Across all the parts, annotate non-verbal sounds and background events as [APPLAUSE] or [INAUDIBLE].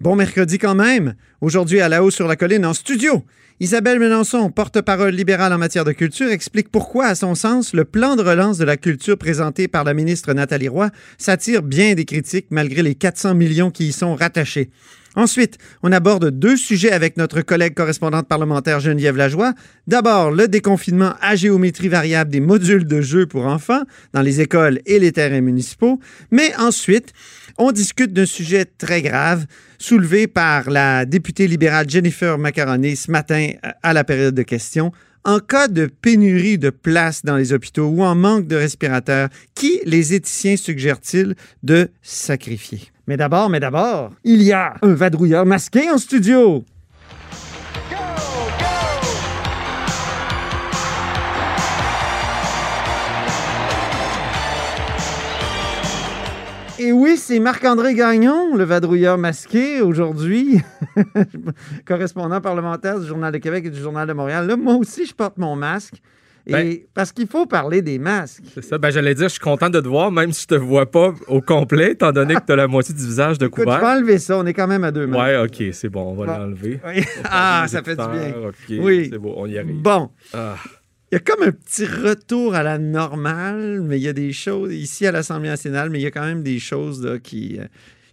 Bon mercredi quand même. Aujourd'hui à la haut sur la colline en studio. Isabelle Melançon, porte-parole libérale en matière de culture, explique pourquoi, à son sens, le plan de relance de la culture présenté par la ministre Nathalie Roy s'attire bien des critiques malgré les 400 millions qui y sont rattachés. Ensuite, on aborde deux sujets avec notre collègue correspondante parlementaire Geneviève Lajoie. D'abord, le déconfinement à géométrie variable des modules de jeux pour enfants dans les écoles et les terrains municipaux. Mais ensuite, on discute d'un sujet très grave soulevé par la députée libérale Jennifer Macaroni ce matin à la période de questions. En cas de pénurie de places dans les hôpitaux ou en manque de respirateurs, qui les éthiciens suggèrent-ils de sacrifier? Mais d'abord, mais d'abord, il y a un vadrouilleur masqué en studio. Et oui, c'est Marc-André Gagnon, le vadrouilleur masqué, aujourd'hui, [LAUGHS] correspondant parlementaire du Journal de Québec et du Journal de Montréal. Là, moi aussi, je porte mon masque. Et Ben- parce qu'il faut parler des masques. C'est ça. Ben, j'allais dire, je suis content de te voir, même si je te vois pas au complet, étant donné que tu as la moitié du visage de Écoute, je couvert. peux enlever ça, on est quand même à deux mains. Ouais, ok, c'est bon, on va Bon. l'enlever. Oui. Ah, ça fait du bien. Ok, Oui. c'est bon, on y arrive. Bon, Ah. Il y a comme un petit retour à la normale, mais il y a des choses ici à l'Assemblée nationale, mais il y a quand même des choses qui, euh,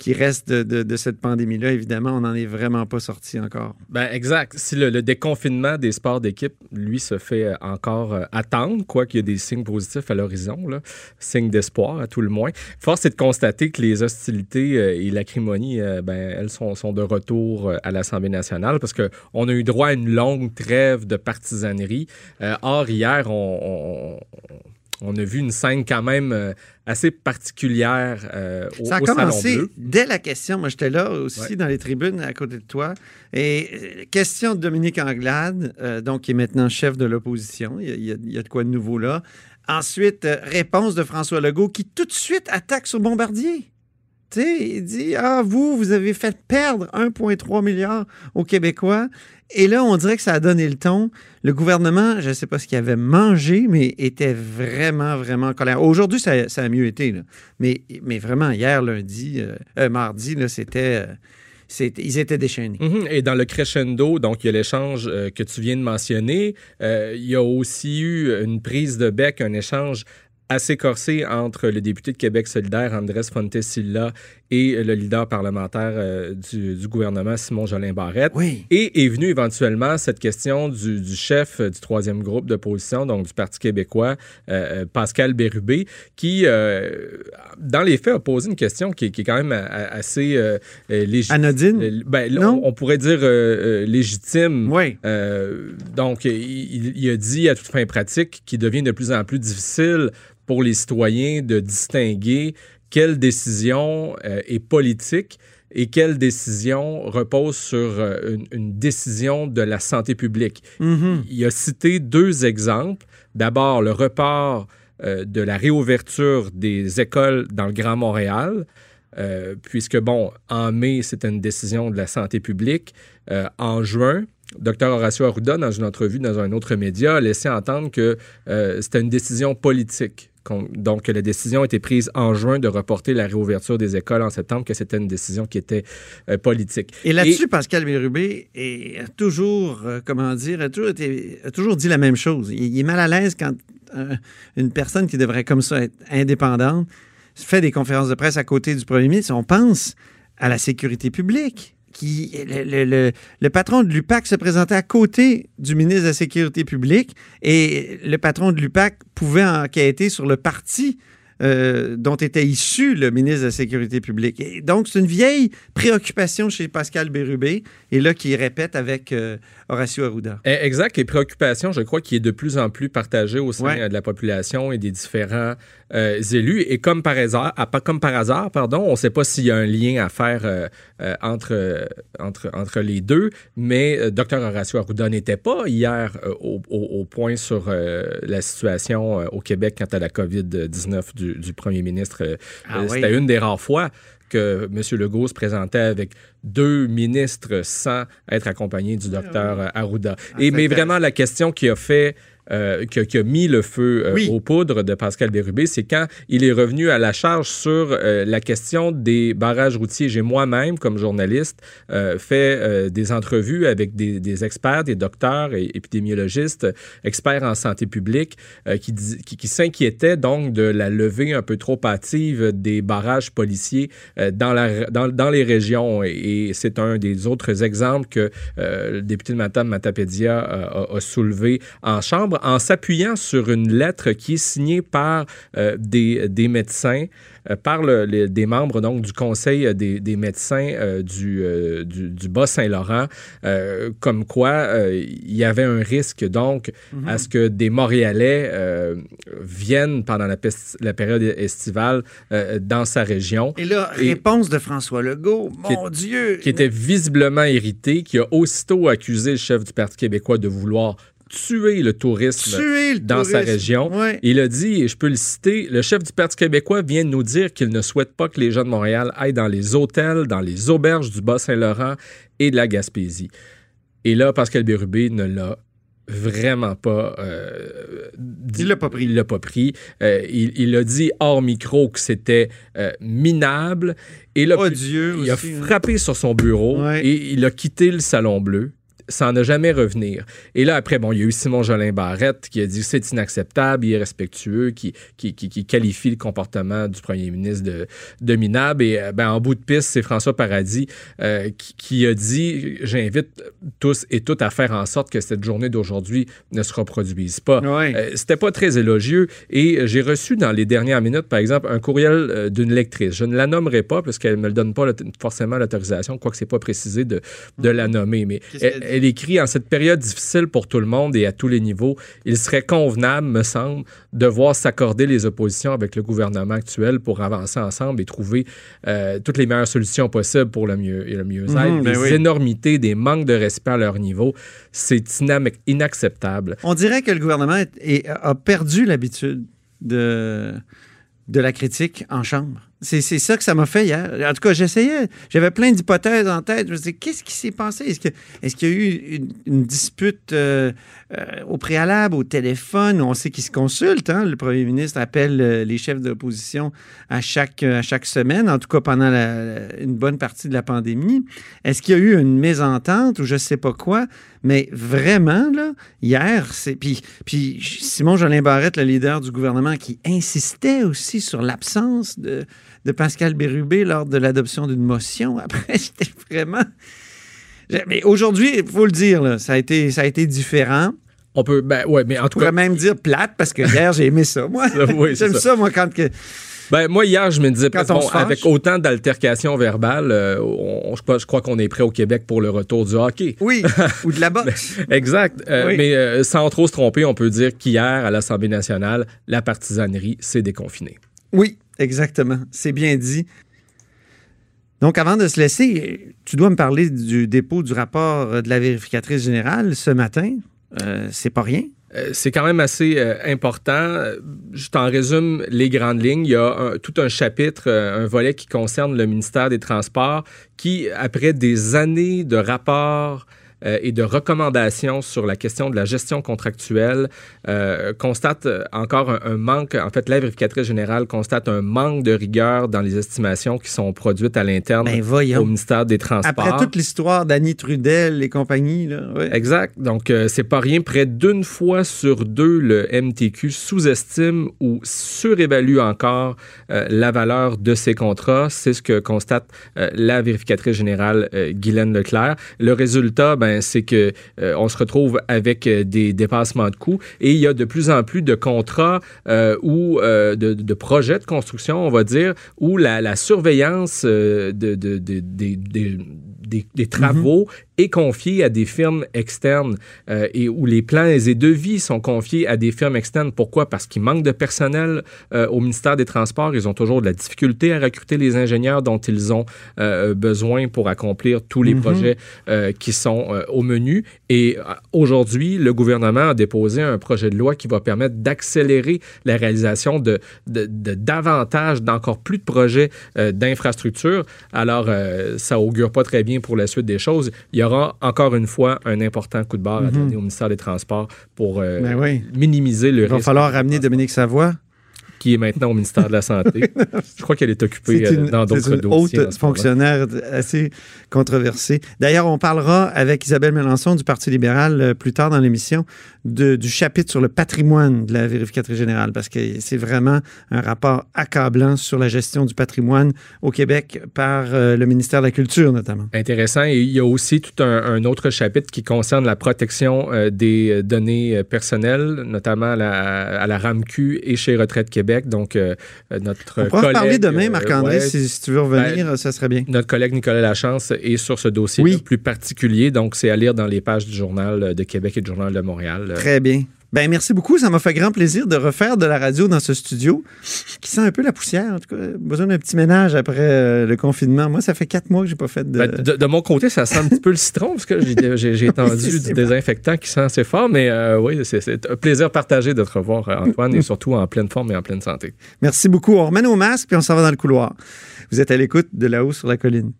qui restent de, de- cette pandémie-là. Évidemment, on n'en est vraiment pas sorti encore. Ben, exact. Si le, déconfinement des sports d'équipe, lui, se fait euh, encore euh, attendre, quoi qu'il y ait des signes positifs à l'horizon, signes d'espoir à tout le moins. Force est de constater que les hostilités euh, et l'acrimonie, euh, ben, elles sont, sont de retour à l'Assemblée nationale parce qu'on a eu droit à une longue trêve de partisanerie. Or, hier, on, on- on a vu une scène quand même euh, assez particulière euh, au, Ça a au Salon commencé Bleu. dès la question. Moi, j'étais là aussi Ouais. dans les tribunes à côté de toi. Et euh, question de Dominique Anglade, euh, donc qui est maintenant chef de l'opposition. Il, y a- il y a- il y a de quoi de nouveau là. Ensuite, euh, réponse de François Legault qui tout de suite attaque sur Bombardier. Tu sais, il dit Ah, vous, vous avez fait perdre 1,3 milliard aux Québécois. Et là, on dirait que ça a donné le ton. Le gouvernement, je ne sais pas ce qu'il avait mangé, mais était vraiment, vraiment en colère. Aujourd'hui, ça, a mieux été. là. Mais, vraiment, hier, lundi, euh, euh, mardi, c'était, euh, ils étaient déchaînés. Mhm. Et dans le crescendo, donc il y a l'échange que tu viens de mentionner. Il y a aussi eu une prise de bec, un échange assez corsé entre le député de Québec solidaire, Andrés Fontesilla, et le leader parlementaire euh, du, du gouvernement, Simon Jolin Barrette. Oui. Et est venue éventuellement cette question du, du chef du troisième groupe d'opposition, donc du Parti québécois, euh, euh, Pascal Bérubé, qui, euh, dans les faits, a posé une question qui, est- qui est quand même assez légitime. Anodine? Ben, Non? on, on pourrait dire légitime. Oui. Donc, il- il a dit à toute fin pratique qu'il devient de plus en plus difficile pour les citoyens de distinguer quelle décision euh, est politique et quelle décision repose sur euh, une, une décision de la santé publique. Mhm. Il a cité deux exemples. D'abord, le report euh, de la réouverture des écoles dans le Grand Montréal, puisque, bon, en mai, c'était une décision de la santé publique. En juin, Dr Horacio Arruda, dans une entrevue dans un autre média, a laissé entendre que euh, c'était une décision politique. Donc, que la décision a été prise en juin de reporter la réouverture des écoles en septembre, que c'était une décision qui était euh, politique. Et là-dessus, Pascal Bérubé est- a toujours, euh, comment dire, a toujours, été- a toujours dit la même chose. Il, il est mal à l'aise quand euh, une personne qui devrait comme ça être indépendante fait des conférences de presse à côté du premier ministre. On pense à la sécurité publique. Qui, le, le- le- le patron de l'UPAC se présentait à côté du ministre de la Sécurité publique et le patron de l'UPAC pouvait enquêter sur le parti euh, dont était issu le ministre de la Sécurité publique. Et donc, c'est une vieille préoccupation chez Pascal Bérubé, et là, qui répète avec euh, Horacio Arruda. Eh, Exact. Et préoccupation, je crois, qui est de plus en plus partagée au sein Ouais. euh, de la population et des différents euh, élus. Et comme par hasard, ah, comme par hasard, pardon, on ne sait pas s'il y a un lien à faire euh, euh, entre, euh, entre, entre les deux, mais Dr Horacio Arruda n'était pas hier au, au- au point sur la situation au Québec quant à la COVID-19 du, du premier ministre. Ah oui. C'était une des rares fois que M. Legault se présentait avec deux ministres sans être accompagné du docteur euh, Arruda. Ah, Et, mais vraiment, la question qui a fait qui, a, mis le feu aux poudres de Pascal Bérubé, c'est quand il est revenu à la charge sur la question des barrages routiers. J'ai moi-même, comme journaliste, fait des entrevues avec des, experts, des docteurs et épidémiologistes, experts en santé publique, qui, qui, qui s'inquiétaient donc de la levée un peu trop hâtive des barrages policiers dans, la, dans, dans les régions. Et, c'est un des autres exemples que euh, le député de Matam Matapédia euh, a, soulevé en Chambre en s'appuyant sur une lettre qui est signée par euh, des, des médecins euh, par des membres donc, du Conseil euh, des, médecins euh, du, du, Bas-Saint-Laurent, comme quoi il y avait un risque donc mhm. à ce que des Montréalais viennent pendant la, la période estivale dans sa région. Et la réponse de François Legault, mon Dieu! Qui était visiblement irrité, qui a aussitôt accusé le chef du Parti québécois de vouloir tuer le tourisme dans sa région. Il a dit, et je peux le citer, le chef du Parti québécois vient de nous dire qu'il ne souhaite pas que les gens de Montréal aillent dans les hôtels, dans les auberges du Bas-Saint-Laurent et de la Gaspésie. Et là, Pascal Bérubé ne l'a vraiment pas. Euh, il l'a pas pris. Il l'a pas pris. Euh, il, a dit hors micro que c'était euh, minable. Et là, il a hein. frappé sur son bureau et il a quitté le Salon Bleu sans ne jamais revenir. Et là, après, bon, il y a eu Simon Jolin Barrette qui a dit c'est inacceptable, irrespectueux, qui, qui, qui, qualifie le comportement du premier ministre de, de minable. Et euh, ben, en bout de piste, c'est François Paradis euh, qui, a dit j'invite tous et toutes à faire en sorte que cette journée d'aujourd'hui ne se reproduise pas. Euh, c'était pas très élogieux. Et j'ai reçu dans les dernières minutes, par exemple, un courriel d'une lectrice. Je ne la nommerai pas parce qu'elle ne me donne pas forcément l'autorisation, quoique c'est pas précisé de, de la nommer. Mais elle, elle écrit en cette période difficile pour tout le monde et à tous les niveaux, il serait convenable, me semble, de voir s'accorder les oppositions avec le gouvernement actuel pour avancer ensemble et trouver euh, toutes les meilleures solutions possibles pour le mieux et le mieux-être. Mhm, ben des énormités, des manques de respect à leur niveau, c'est inacceptable. On dirait que le gouvernement a perdu l'habitude de, de la critique en chambre. C'est ça que ça m'a fait hier. En tout cas, j'essayais, j'avais plein d'hypothèses en tête. Je me disais, qu'est-ce qui s'est passé? Est-ce qu'il est y a eu une, dispute euh, euh, au préalable, au téléphone? On sait qu'ils se consultent. Hein? Le premier ministre appelle euh, les chefs d'opposition à chaque, à chaque semaine, en tout cas pendant une bonne partie de la pandémie. Est-ce qu'il y a eu une mésentente ou je ne sais pas quoi? Mais vraiment, là, hier, c'est. Puis, puis Simon Jolin Barrette, le leader du gouvernement, qui insistait aussi sur l'absence de de Pascal Bérubé lors de l'adoption d'une motion. [LAUGHS] Après, c'était vraiment. Mais aujourd'hui, il faut le dire, ça, a été, ça a été différent. On peut. Ben, ouais, mais en tout cas. On pourrait même dire plate parce que hier, j'ai aimé ça. Moi, [LAUGHS] j'aime ça. moi, quand. Que, ben, moi, hier, je me disais, bon, avec autant d'altercations verbales, euh, je, crois qu'on est prêt au Québec pour le retour du hockey. Oui, [LAUGHS] ou de la boxe. exact. Euh, mais euh, sans trop se tromper, on peut dire qu'hier, à l'Assemblée nationale, la partisanerie s'est déconfinée. Oui, Exactement. C'est bien dit. Donc, avant de se laisser, tu dois me parler du dépôt du rapport de la vérificatrice générale ce matin. Euh, c'est pas rien. Euh, c'est quand même assez euh, important. Je t'en résume les grandes lignes. Il y a tout un chapitre, un volet qui concerne le ministère des Transports qui, après des années de rapports, euh, et de recommandations sur la question de la gestion contractuelle euh, constate euh, encore un, manque, en fait, la vérificatrice générale constate un manque de rigueur dans les estimations qui sont produites à l'interne ben, au ministère des Transports. Après toute l'histoire d'Annie Trudel et compagnie. Là, Exact. Donc, c'est pas rien. Près d'une fois sur deux, le MTQ sous-estime ou surévalue encore la valeur de ses contrats. C'est ce que constate la vérificatrice générale Guylaine Leclerc. Le résultat, ben, ben, c'est que euh, on se retrouve avec euh, des dépassements de coûts et il y a de plus en plus de contrats euh, ou de, projets de construction, on va dire, où la, surveillance de, des, travaux mhm est confié à des firmes externes euh, et où les plans et devis sont confiés à des firmes externes. Pourquoi? Parce qu'il manque de personnel euh, au ministère des Transports. Ils ont toujours de la difficulté à recruter les ingénieurs dont ils ont euh, besoin pour accomplir tous les mhm. projets qui sont au menu. Et aujourd'hui, le gouvernement a déposé un projet de loi qui va permettre d'accélérer la réalisation de, de, de davantage, d'encore plus de projets d'infrastructure. Alors, ça augure pas très bien pour la suite des choses. Il y aura encore une fois un important coup de barre à Mhm. donner au ministère des Transports pour euh, Ben oui. minimiser le Il va risque falloir ramener Dominique Savoie. Qui est maintenant au ministère de la Santé. [LAUGHS] Je crois qu'elle est occupée C'est euh, une, dans c'est d'autres une dossiers. en haute ce moment. fonctionnaire assez controversée. D'ailleurs, on parlera avec Isabelle Mélenchon du Parti libéral euh, plus tard dans l'émission du chapitre sur le patrimoine de la vérificatrice générale parce que c'est vraiment un rapport accablant sur la gestion du patrimoine au Québec par euh, le ministère de la Culture notamment. Intéressant. Et il y a aussi tout un, un autre chapitre qui concerne la protection euh, des données personnelles, notamment à la, à la RAMQ et chez Retraite Québec. Donc, euh, euh, notre On pourra parler demain, euh, Marc-André, ouais, si, si tu veux revenir, ça serait bien. Notre collègue Nicolas Lachance est sur ce dossier Oui. plus particulier. Donc, c'est à lire dans les pages du Journal de Québec et du Journal de Montréal. Euh, Très bien. Ben merci beaucoup. Ça m'a fait grand plaisir de refaire de la radio dans ce studio qui sent un peu la poussière. En tout cas, besoin d'un petit ménage après euh, le confinement. Moi, ça fait quatre mois que j'ai pas fait de. Ben, de, de mon côté, ça sent un petit peu le citron parce que j'ai- étendu [LAUGHS] du désinfectant qui sent assez fort, mais euh, oui, c'est- un plaisir partagé de te revoir, euh, Antoine, et surtout en pleine forme et en pleine santé. Merci beaucoup. On remet nos masques puis on s'en va dans le couloir. Vous êtes à l'écoute de là-haut sur la colline.